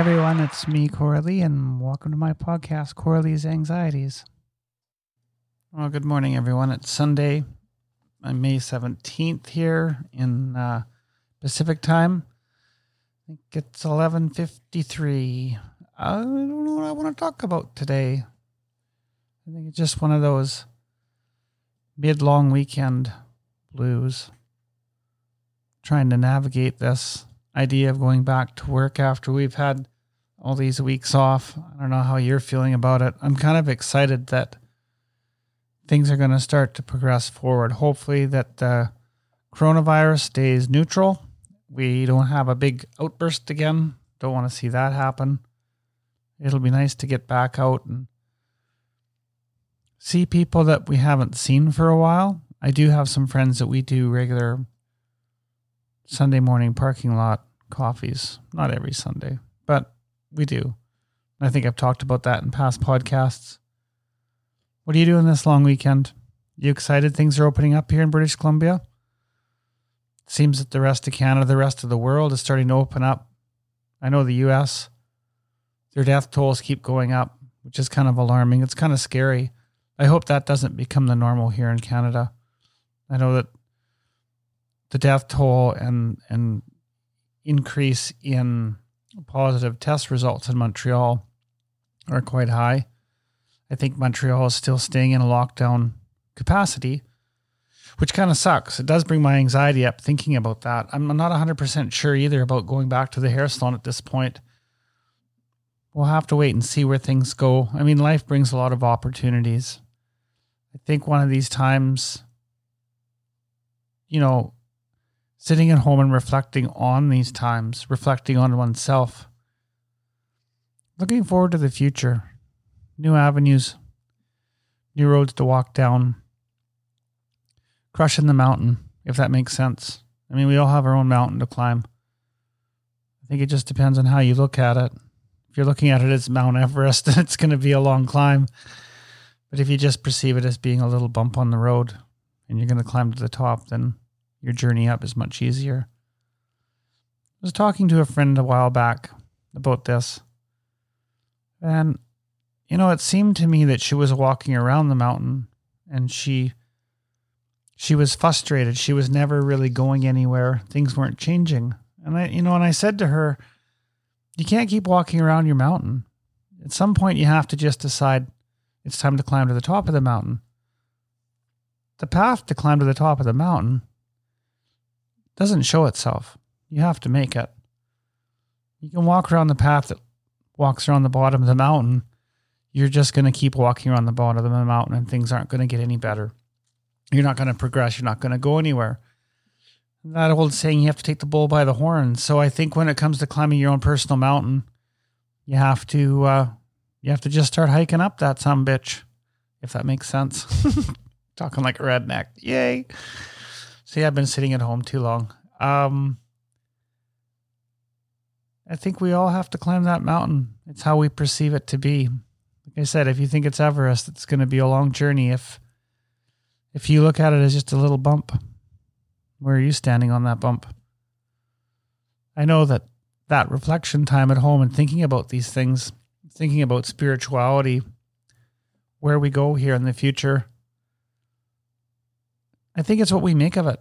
Everyone, it's me, Coralie, and welcome to my podcast, Coralie's Anxieties. Well, good morning, everyone. It's Sunday, uh, May 17th here in uh, Pacific time. I think it's 11.53. I don't know what I want to talk about today. I think it's just one of those mid-long weekend blues. Trying to navigate this idea of going back to work after we've had all these weeks off. I don't know how you're feeling about it. I'm kind of excited that things are going to start to progress forward. Hopefully, that the coronavirus stays neutral. We don't have a big outburst again. Don't want to see that happen. It'll be nice to get back out and see people that we haven't seen for a while. I do have some friends that we do regular Sunday morning parking lot coffees. Not every Sunday, we do. I think I've talked about that in past podcasts. What are you doing this long weekend? You excited things are opening up here in British Columbia? Seems that the rest of Canada, the rest of the world is starting to open up. I know the US, their death tolls keep going up, which is kind of alarming. It's kind of scary. I hope that doesn't become the normal here in Canada. I know that the death toll and and increase in positive test results in Montreal are quite high. I think Montreal is still staying in a lockdown capacity, which kind of sucks. It does bring my anxiety up thinking about that. I'm not 100% sure either about going back to the hair salon at this point. We'll have to wait and see where things go. I mean, life brings a lot of opportunities. I think one of these times, you know, sitting at home and reflecting on these times, reflecting on oneself, looking forward to the future, new avenues, new roads to walk down, crushing the mountain, if that makes sense. I mean, we all have our own mountain to climb. I think it just depends on how you look at it. If you're looking at it as Mount Everest, it's going to be a long climb. But if you just perceive it as being a little bump on the road and you're going to climb to the top, then your journey up is much easier. I was talking to a friend a while back about this, and you know, it seemed to me that she was walking around the mountain and she she was frustrated. She was never really going anywhere. Things weren't changing. And I you know, and I said to her, you can't keep walking around your mountain. At some point you have to just decide it's time to climb to the top of the mountain. The path to climb to the top of the mountain doesn't show itself. You have to make it. You can walk around the path that walks around the bottom of the mountain. You're just going to keep walking around the bottom of the mountain and things aren't going to get any better. You're not going to progress. You're not going to go anywhere. That old saying, you have to take the bull by the horns. So I think when it comes to climbing your own personal mountain, you have to uh, you have to just start hiking up that some bitch, if that makes sense. Talking like a redneck. Yay. See, I've been sitting at home too long. Um, I think we all have to climb that mountain. It's how we perceive it to be. Like I said, if you think it's Everest, it's going to be a long journey. If if you look at it as just a little bump, where are you standing on that bump? I know that that reflection time at home and thinking about these things, thinking about spirituality, where we go here in the future, I think it's what we make of it.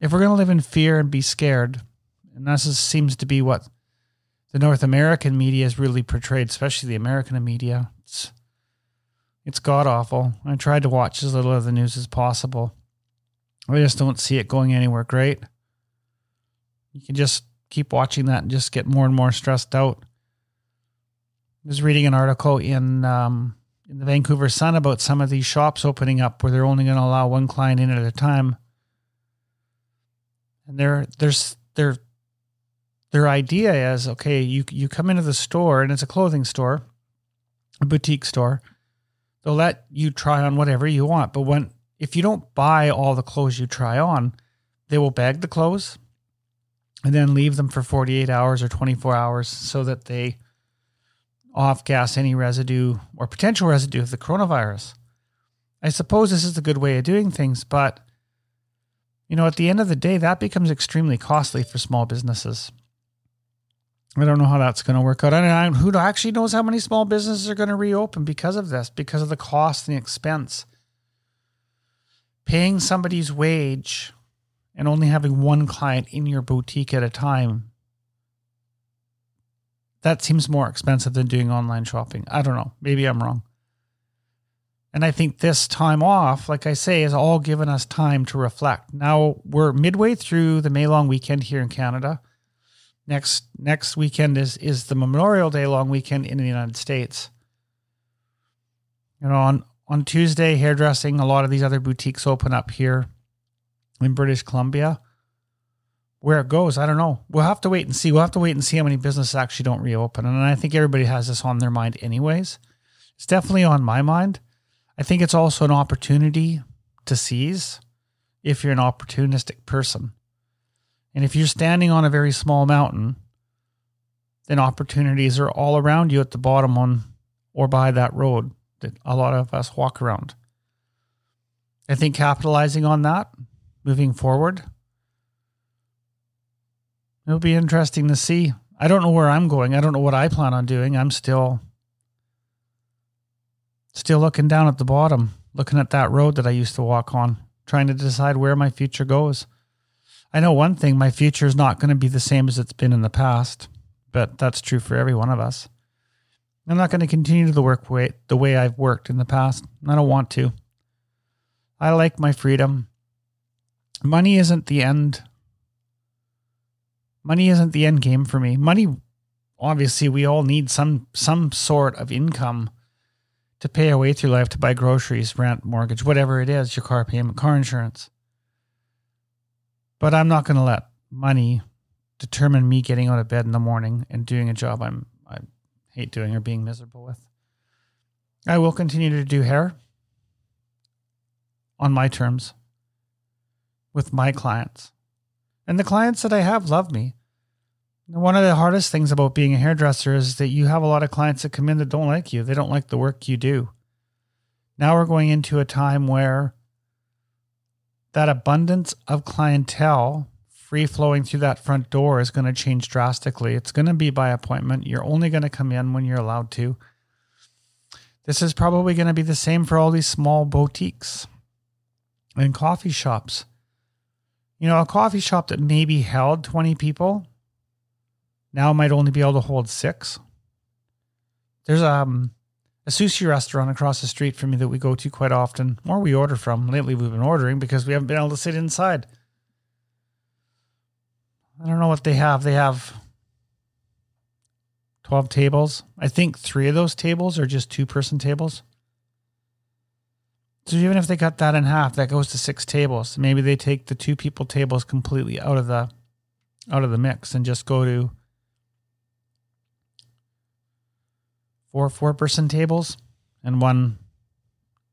If we're going to live in fear and be scared, and this is, seems to be what the North American media has really portrayed, especially the American media, it's it's god awful. I tried to watch as little of the news as possible. I just don't see it going anywhere great. You can just keep watching that and just get more and more stressed out. I was reading an article in um, in the Vancouver Sun about some of these shops opening up where they're only going to allow one client in at a time. And their there's their their idea is okay, you you come into the store and it's a clothing store, a boutique store. They'll let you try on whatever you want, but when if you don't buy all the clothes you try on, they will bag the clothes and then leave them for 48 hours or 24 hours so that they off gas any residue or potential residue of the coronavirus. I suppose this is a good way of doing things, but you know, at the end of the day, that becomes extremely costly for small businesses. I don't know how that's going to work out. And who actually knows how many small businesses are going to reopen because of this, because of the cost and the expense. Paying somebody's wage and only having one client in your boutique at a time, that seems more expensive than doing online shopping. I don't know. Maybe I'm wrong. And I think this time off, like I say, has all given us time to reflect. Now we're midway through the May long weekend here in Canada. Next next weekend is is the Memorial Day long weekend in the United States. You know, on on Tuesday, hairdressing, a lot of these other boutiques open up here in British Columbia. Where it goes, I don't know. We'll have to wait and see. We'll have to wait and see how many businesses actually don't reopen. And I think everybody has this on their mind anyways. It's definitely on my mind I think it's also an opportunity to seize if you're an opportunistic person. And if you're standing on a very small mountain, then opportunities are all around you at the bottom on or by that road that a lot of us walk around. I think capitalizing on that, moving forward, it'll be interesting to see. I don't know where I'm going. I don't know what I plan on doing. I'm still Still looking down at the bottom, looking at that road that I used to walk on, trying to decide where my future goes. I know one thing my future is not going to be the same as it's been in the past, but that's true for every one of us. I'm not going to continue to work way, the way I've worked in the past. I don't want to. I like my freedom. Money isn't the end. Money isn't the end game for me. Money obviously we all need some some sort of income to pay our way through life to buy groceries, rent, mortgage, whatever it is, your car payment, car insurance. But I'm not going to let money determine me getting out of bed in the morning and doing a job I'm I hate doing or being miserable with. I will continue to do hair on my terms with my clients. And the clients that I have love me. One of the hardest things about being a hairdresser is that you have a lot of clients that come in that don't like you. They don't like the work you do. Now we're going into a time where that abundance of clientele free flowing through that front door is going to change drastically. It's going to be by appointment. You're only going to come in when you're allowed to. This is probably going to be the same for all these small boutiques and coffee shops. You know, a coffee shop that maybe held 20 people now might only be able to hold six. There's um, a sushi restaurant across the street from me that we go to quite often, or we order from. Lately, we've been ordering because we haven't been able to sit inside. I don't know what they have. They have 12 tables. I think three of those tables are just two person tables. So even if they cut that in half, that goes to six tables. Maybe they take the two people tables completely out of the out of the mix and just go to four four person tables and one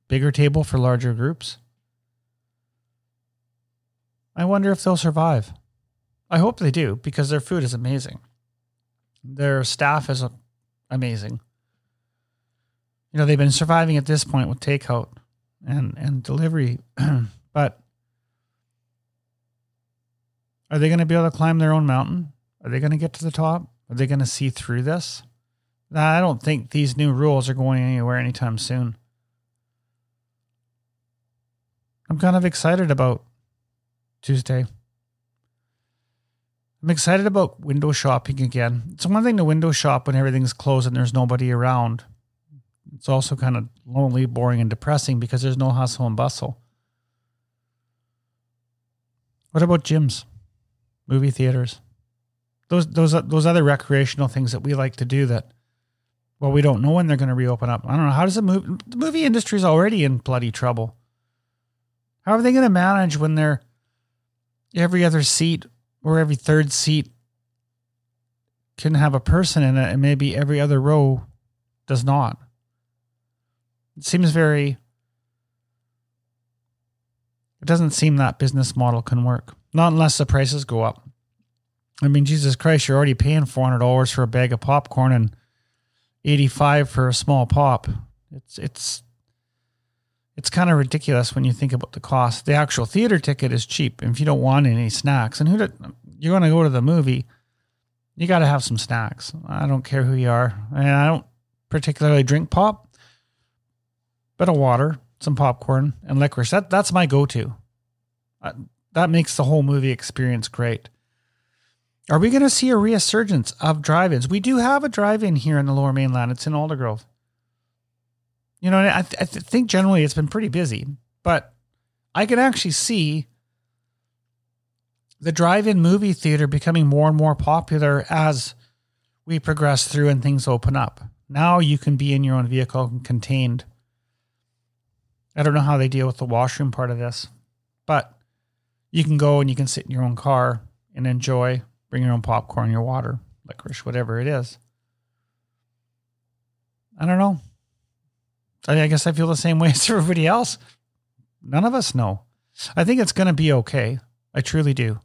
bigger table for larger groups. I wonder if they'll survive. I hope they do because their food is amazing. Their staff is amazing. You know, they've been surviving at this point with takeout and, and delivery, but are they going to be able to climb their own mountain? Are they going to get to the top? Are they going to see through this? I don't think these new rules are going anywhere anytime soon. I'm kind of excited about Tuesday. I'm excited about window shopping again. It's one thing to window shop when everything's closed and there's nobody around. It's also kind of lonely, boring, and depressing because there's no hustle and bustle. What about gyms, movie theaters, those those uh, those other recreational things that we like to do that well, we don't know when they're going to reopen up. I don't know. How does the movie, the movie industry is already in bloody trouble? How are they going to manage when they're every other seat or every third seat can have a person in it and maybe every other row does not? It seems very, it doesn't seem that business model can work. Not unless the prices go up. I mean, Jesus Christ, you're already paying $400 for a bag of popcorn and 85 for a small pop. It's it's it's kind of ridiculous when you think about the cost. The actual theater ticket is cheap if you don't want any snacks. And who did, you're going to go to the movie, you got to have some snacks. I don't care who you are. And I don't particularly drink pop, but of water, some popcorn, and licorice. That that's my go-to. That makes the whole movie experience great. Are we going to see a resurgence of drive-ins? We do have a drive-in here in the Lower Mainland. It's in Aldergrove. You know, I, th- I th- think generally it's been pretty busy, but I can actually see the drive-in movie theater becoming more and more popular as we progress through and things open up. Now you can be in your own vehicle and contained. I don't know how they deal with the washroom part of this, but you can go and you can sit in your own car and enjoy, bring your own popcorn, your water, licorice, whatever it is. I don't know. I guess I feel the same way as everybody else. None of us know. I think it's going to be okay. I truly do.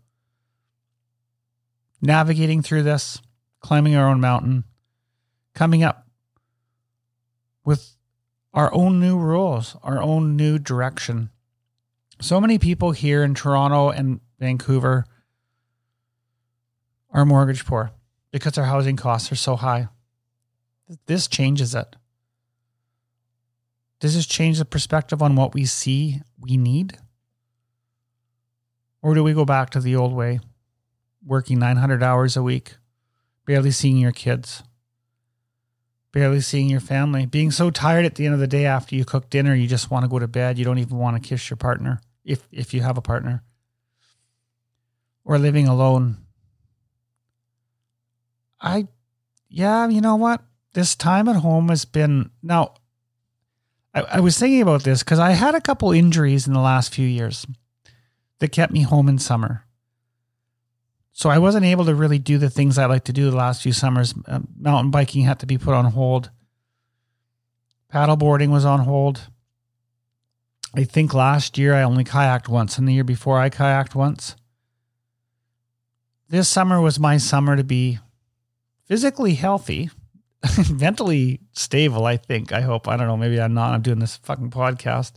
Navigating through this, climbing our own mountain, coming up with our own new rules, our own new direction. So many people here in Toronto and Vancouver are mortgage poor because our housing costs are so high. This changes it. Does this change the perspective on what we see we need? Or do we go back to the old way, working 900 hours a week, barely seeing your kids, barely seeing your family, being so tired at the end of the day after you cook dinner, you just want to go to bed. You don't even want to kiss your partner if, if you have a partner, or living alone. I, yeah, you know what? This time at home has been now. I, I was thinking about this because I had a couple injuries in the last few years that kept me home in summer. So I wasn't able to really do the things I like to do the last few summers. Uh, mountain biking had to be put on hold. Paddleboarding was on hold. I think last year I only kayaked once, and the year before I kayaked once. This summer was my summer to be physically healthy, mentally stable, I think. I hope. I don't know. Maybe I'm not. I'm doing this fucking podcast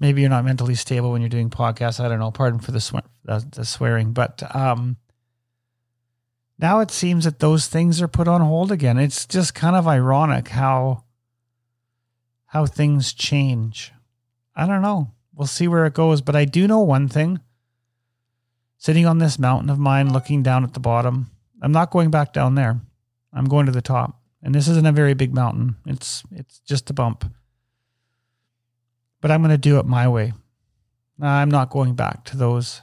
maybe you're not mentally stable when you're doing podcasts. I don't know. Pardon for the, sw- the, the swearing, but um, now it seems that those things are put on hold again. It's just kind of ironic how how things change. I don't know. We'll see where it goes, but I do know one thing. Sitting on this mountain of mine, looking down at the bottom, I'm not going back down there. I'm going to the top. And this isn't a very big mountain. It's it's just a bump but I'm going to do it my way. I'm not going back to those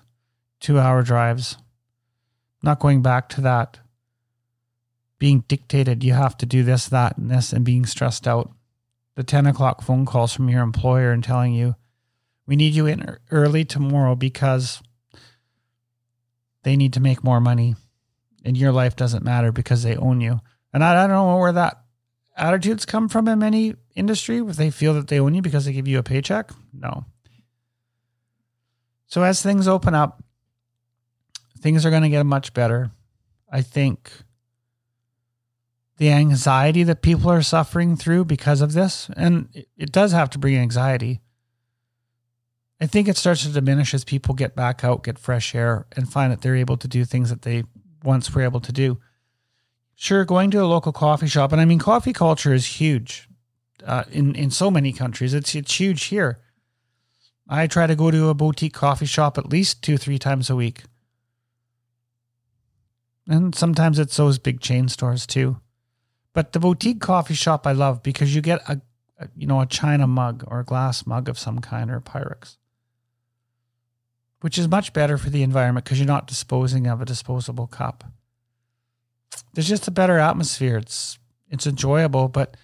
two hour drives. Not going back to that being dictated. You have to do this, that, and this, and being stressed out. The 10 o'clock phone calls from your employer and telling you, we need you in early tomorrow because they need to make more money and your life doesn't matter because they own you. And I, I don't know where that attitudes come from in many industry if they feel that they own you because they give you a paycheck? No. So as things open up, things are going to get much better. I think the anxiety that people are suffering through because of this, and it does have to bring anxiety. I think it starts to diminish as people get back out, get fresh air, and find that they're able to do things that they once were able to do. Sure, going to a local coffee shop, and I mean, coffee culture is huge uh, in in so many countries. It's it's huge here. I try to go to a boutique coffee shop at least two three times a week, and sometimes it's those big chain stores too. But the boutique coffee shop I love because you get a, a you know a china mug or a glass mug of some kind or Pyrex, which is much better for the environment because you're not disposing of a disposable cup there's just a better atmosphere. It's it's enjoyable, but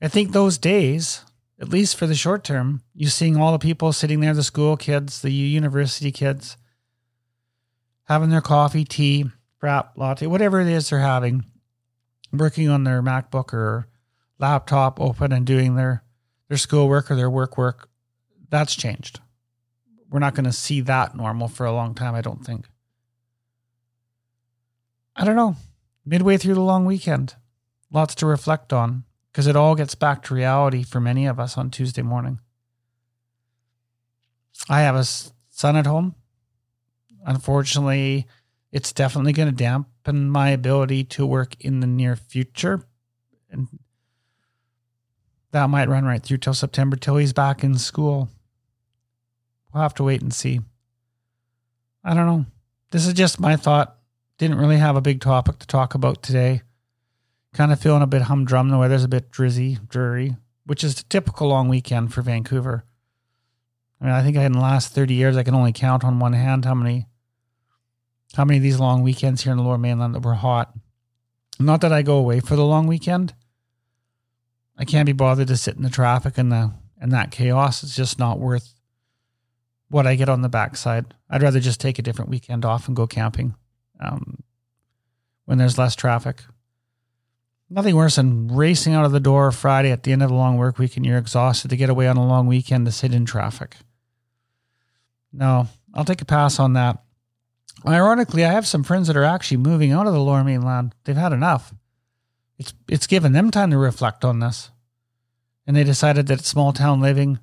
I think those days, at least for the short term, you seeing all the people sitting there, the school kids, the university kids, having their coffee, tea, frap, latte, whatever it is they're having, working on their MacBook or laptop open and doing their their schoolwork or their work work. That's changed. We're not going to see that normal for a long time, I don't think. I don't know midway through the long weekend. Lots to reflect on because it all gets back to reality for many of us on Tuesday morning. I have a son at home. Unfortunately, It's definitely going to dampen my ability to work in the near future. And that might run right through till September, till he's back in school. We'll have to wait and see. I don't know. This is just my thought. Didn't really have a big topic to talk about today. Kind of feeling a bit humdrum. The weather's a bit drizzy, dreary, which is a typical long weekend for Vancouver. I mean, I think in the last 30 years, I can only count on one hand how many how many of these long weekends here in the lower mainland that were hot. Not that I go away for the long weekend. I can't be bothered to sit in the traffic and the and that chaos. It's just not worth what I get on the backside. I'd rather just take a different weekend off and go camping um, when there's less traffic. Nothing worse than racing out of the door Friday at the end of a long work week and you're exhausted to get away on a long weekend to sit in traffic. No, I'll take a pass on that. Ironically, I have some friends that are actually moving out of the lower mainland. They've had enough. It's it's given them time to reflect on this. And they decided that small town living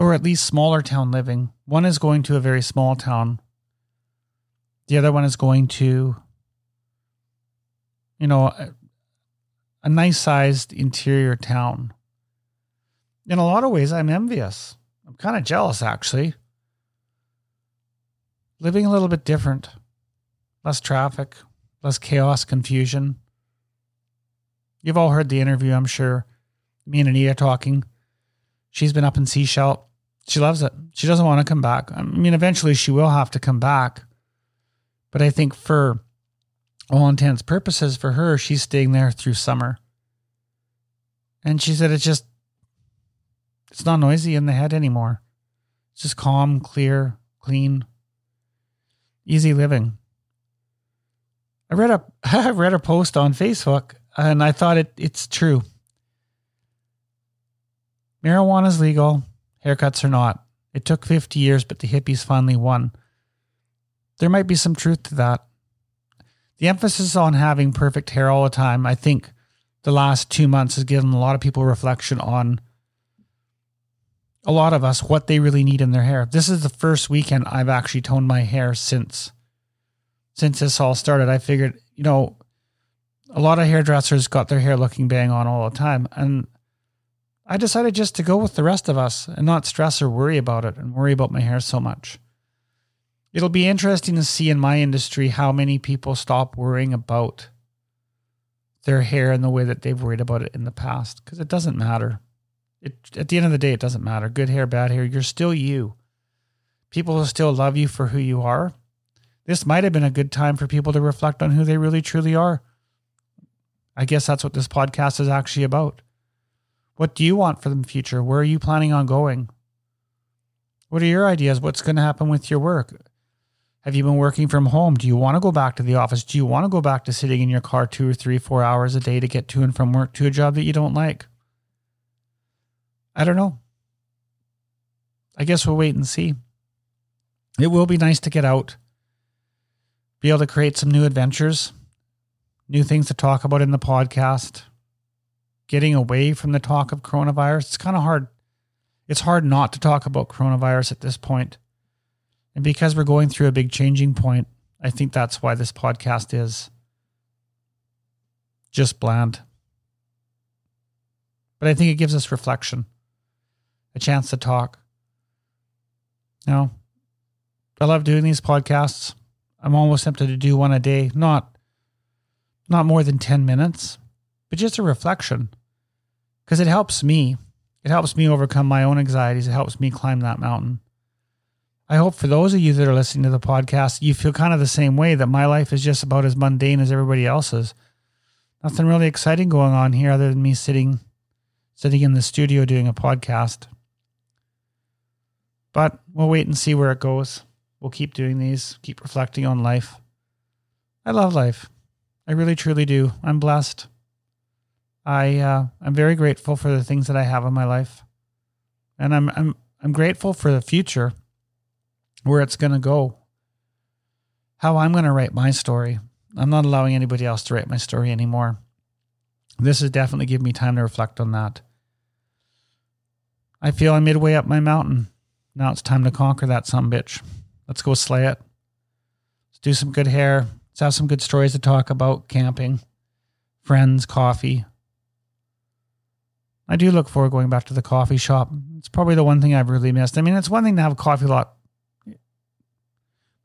or at least smaller town living. One is going to a very small town. The other one is going to, you know, a, a nice sized interior town. In a lot of ways, I'm envious. I'm kind of jealous, actually. Living a little bit different, less traffic, less chaos, confusion. You've all heard the interview, I'm sure. Me and Anita talking. She's been up in Sechelt. she loves it. She doesn't want to come back. I mean, eventually she will have to come back. But I think for all intents purposes, for her, she's staying there through summer. And she said it's just, it's not noisy in the head anymore. It's just calm, clear, clean, easy living. I read a I read a post on Facebook and I thought it it's true. Marijuana is legal. Haircuts are not. It took 50 years, but the hippies finally won. There might be some truth to that. The emphasis on having perfect hair all the time, I think the last two months has given a lot of people reflection on a lot of us what they really need in their hair. This is the first weekend I've actually toned my hair since since this all started. I figured, you know, a lot of hairdressers got their hair looking bang on all the time. And I decided just to go with the rest of us and not stress or worry about it and worry about my hair so much. It'll be interesting to see in my industry how many people stop worrying about their hair in the way that they've worried about it in the past because it doesn't matter. It, at the end of the day, it doesn't matter. Good hair, bad hair, you're still you. People will still love you for who you are. This might have been a good time for people to reflect on who they really truly are. I guess that's what this podcast is actually about. What do you want for the future? Where are you planning on going? What are your ideas? What's going to happen with your work? Have you been working from home? Do you want to go back to the office? Do you want to go back to sitting in your car two or three, four hours a day to get to and from work to a job that you don't like? I don't know. I guess we'll wait and see. It will be nice to get out, be able to create some new adventures, new things to talk about in the podcast, getting away from the talk of coronavirus. It's kind of hard. It's hard not to talk about coronavirus at this point. And because we're going through a big changing point, I think that's why this podcast is just bland. But I think it gives us reflection, a chance to talk. You know, I love doing these podcasts. I'm almost tempted to do one a day, not not more than 10 minutes, but just a reflection because it helps me. It helps me overcome my own anxieties. It helps me climb that mountain. I hope for those of you that are listening to the podcast, you feel kind of the same way that my life is just about as mundane as everybody else's. Nothing really exciting going on here other than me sitting sitting in the studio doing a podcast. But we'll wait and see where it goes. We'll keep doing these, keep reflecting on life. I love life. I really truly do. I'm blessed. I uh, I'm very grateful for the things that I have in my life, and I'm I'm I'm grateful for the future, where it's going to go. How I'm going to write my story. I'm not allowing anybody else to write my story anymore. This has definitely given me time to reflect on that. I feel I'm midway up my mountain. Now it's time to conquer that some bitch. Let's go slay it. Let's do some good hair. Let's have some good stories to talk about camping, friends, coffee. I do look forward going back to the coffee shop. It's probably the one thing I've really missed. I mean, it's one thing to have a coffee lot.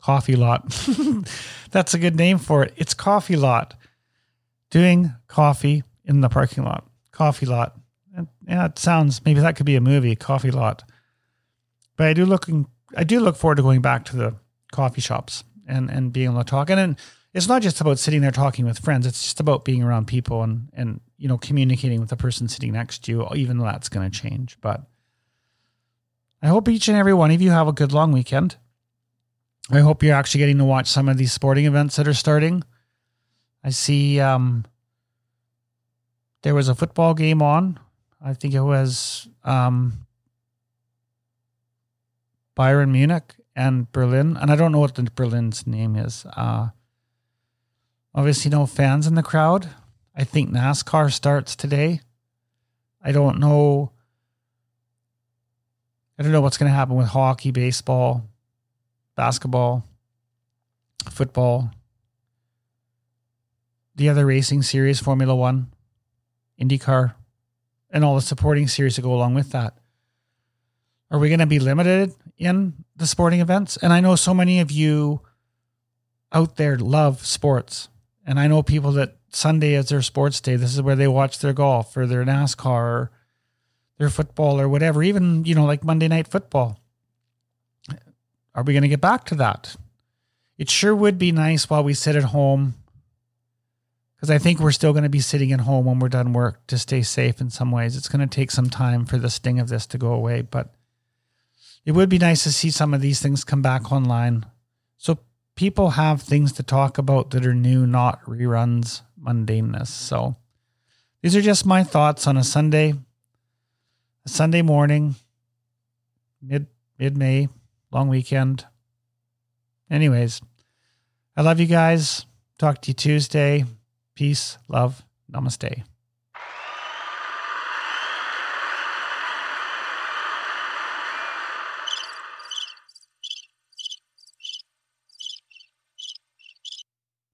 Coffee lot. That's a good name for it. It's coffee lot. Doing coffee in the parking lot. Coffee lot. Yeah, it sounds maybe that could be a movie, coffee lot. But I do looking I do look forward to going back to the coffee shops and and being able to talk. And then it's not just about sitting there talking with friends. It's just about being around people and and you know communicating with the person sitting next to you. Even though that's going to change, but I hope each and every one of you have a good long weekend. I hope you're actually getting to watch some of these sporting events that are starting. I see um, there was a football game on. I think it was um, Bayern Munich and Berlin, and I don't know what the Berlin's name is. Uh, obviously, no fans in the crowd. I think NASCAR starts today. I don't know. I don't know what's going to happen with hockey, baseball, basketball, football, the other racing series, Formula One, IndyCar, and all the supporting series that go along with that. Are we going to be limited in the sporting events? And I know so many of you out there love sports. And I know people that Sunday is their sports day. This is where they watch their golf or their NASCAR or their football or whatever, even, you know, like Monday night football. Are we going to get back to that? It sure would be nice while we sit at home because I think we're still going to be sitting at home when we're done work to stay safe in some ways. It's going to take some time for the sting of this to go away, but it would be nice to see some of these things come back online. So people have things to talk about that are new, not reruns, mundaneness. So these are just my thoughts on a Sunday, a Sunday morning, mid mid May, long weekend. Anyways, I love you guys. Talk to you Tuesday. Peace, love, namaste.